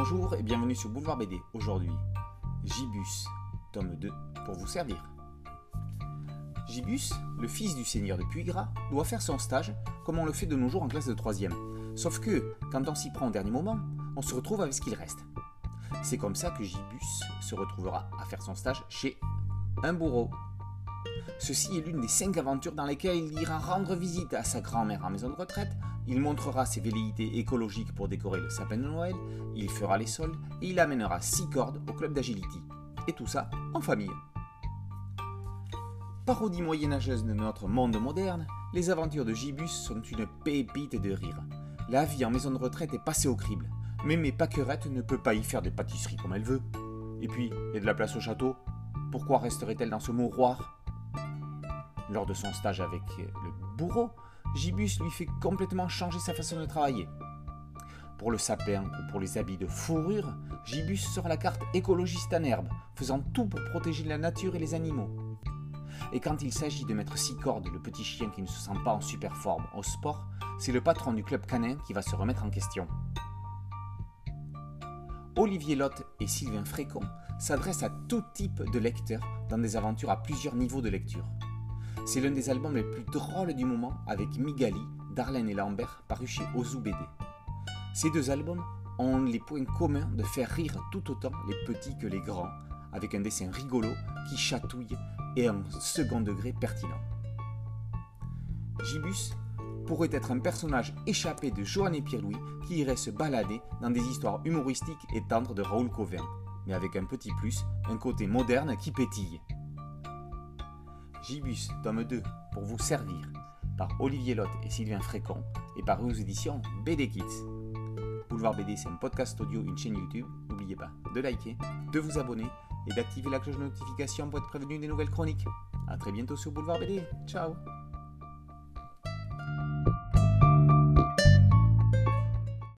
Bonjour et bienvenue sur Boulevard BD. Aujourd'hui, Gibus, tome 2, pour vous servir. Gibus, le fils du seigneur de Puygras, doit faire son stage comme on le fait de nos jours en classe de 3 Sauf que, quand on s'y prend au dernier moment, on se retrouve avec ce qu'il reste. C'est comme ça que Gibus se retrouvera à faire son stage chez un bourreau. Ceci est l'une des cinq aventures dans lesquelles il ira rendre visite à sa grand-mère en maison de retraite, il montrera ses velléités écologiques pour décorer le sapin de Noël, il fera les sols et il amènera six cordes au club d'agility. Et tout ça en famille. Parodie moyenâgeuse de notre monde moderne, les aventures de Gibus sont une pépite de rire. La vie en maison de retraite est passée au crible, mais mes paquerettes ne peut pas y faire des pâtisseries comme elle veut. Et puis, il y a de la place au château. Pourquoi resterait-elle dans ce mouroir? Lors de son stage avec le bourreau, Gibus lui fait complètement changer sa façon de travailler. Pour le sapin ou pour les habits de fourrure, Gibus sort la carte écologiste en herbe, faisant tout pour protéger la nature et les animaux. Et quand il s'agit de mettre six cordes le petit chien qui ne se sent pas en super forme au sport, c'est le patron du club canin qui va se remettre en question. Olivier Lotte et Sylvain Frécon s'adressent à tout type de lecteurs dans des aventures à plusieurs niveaux de lecture. C'est l'un des albums les plus drôles du moment avec Migali, Darlene et Lambert paru chez Ozu BD. Ces deux albums ont les points communs de faire rire tout autant les petits que les grands, avec un dessin rigolo qui chatouille et un second degré pertinent. Gibus pourrait être un personnage échappé de Johan et Pierre-Louis qui irait se balader dans des histoires humoristiques et tendres de Raoul Covin, mais avec un petit plus, un côté moderne qui pétille. Gibus, tome 2, pour vous servir, par Olivier Lotte et Sylvain Frécon, et par aux éditions BD Kids. Boulevard BD, c'est un podcast audio, une chaîne YouTube. N'oubliez pas de liker, de vous abonner et d'activer la cloche de notification pour être prévenu des nouvelles chroniques. A très bientôt sur Boulevard BD. Ciao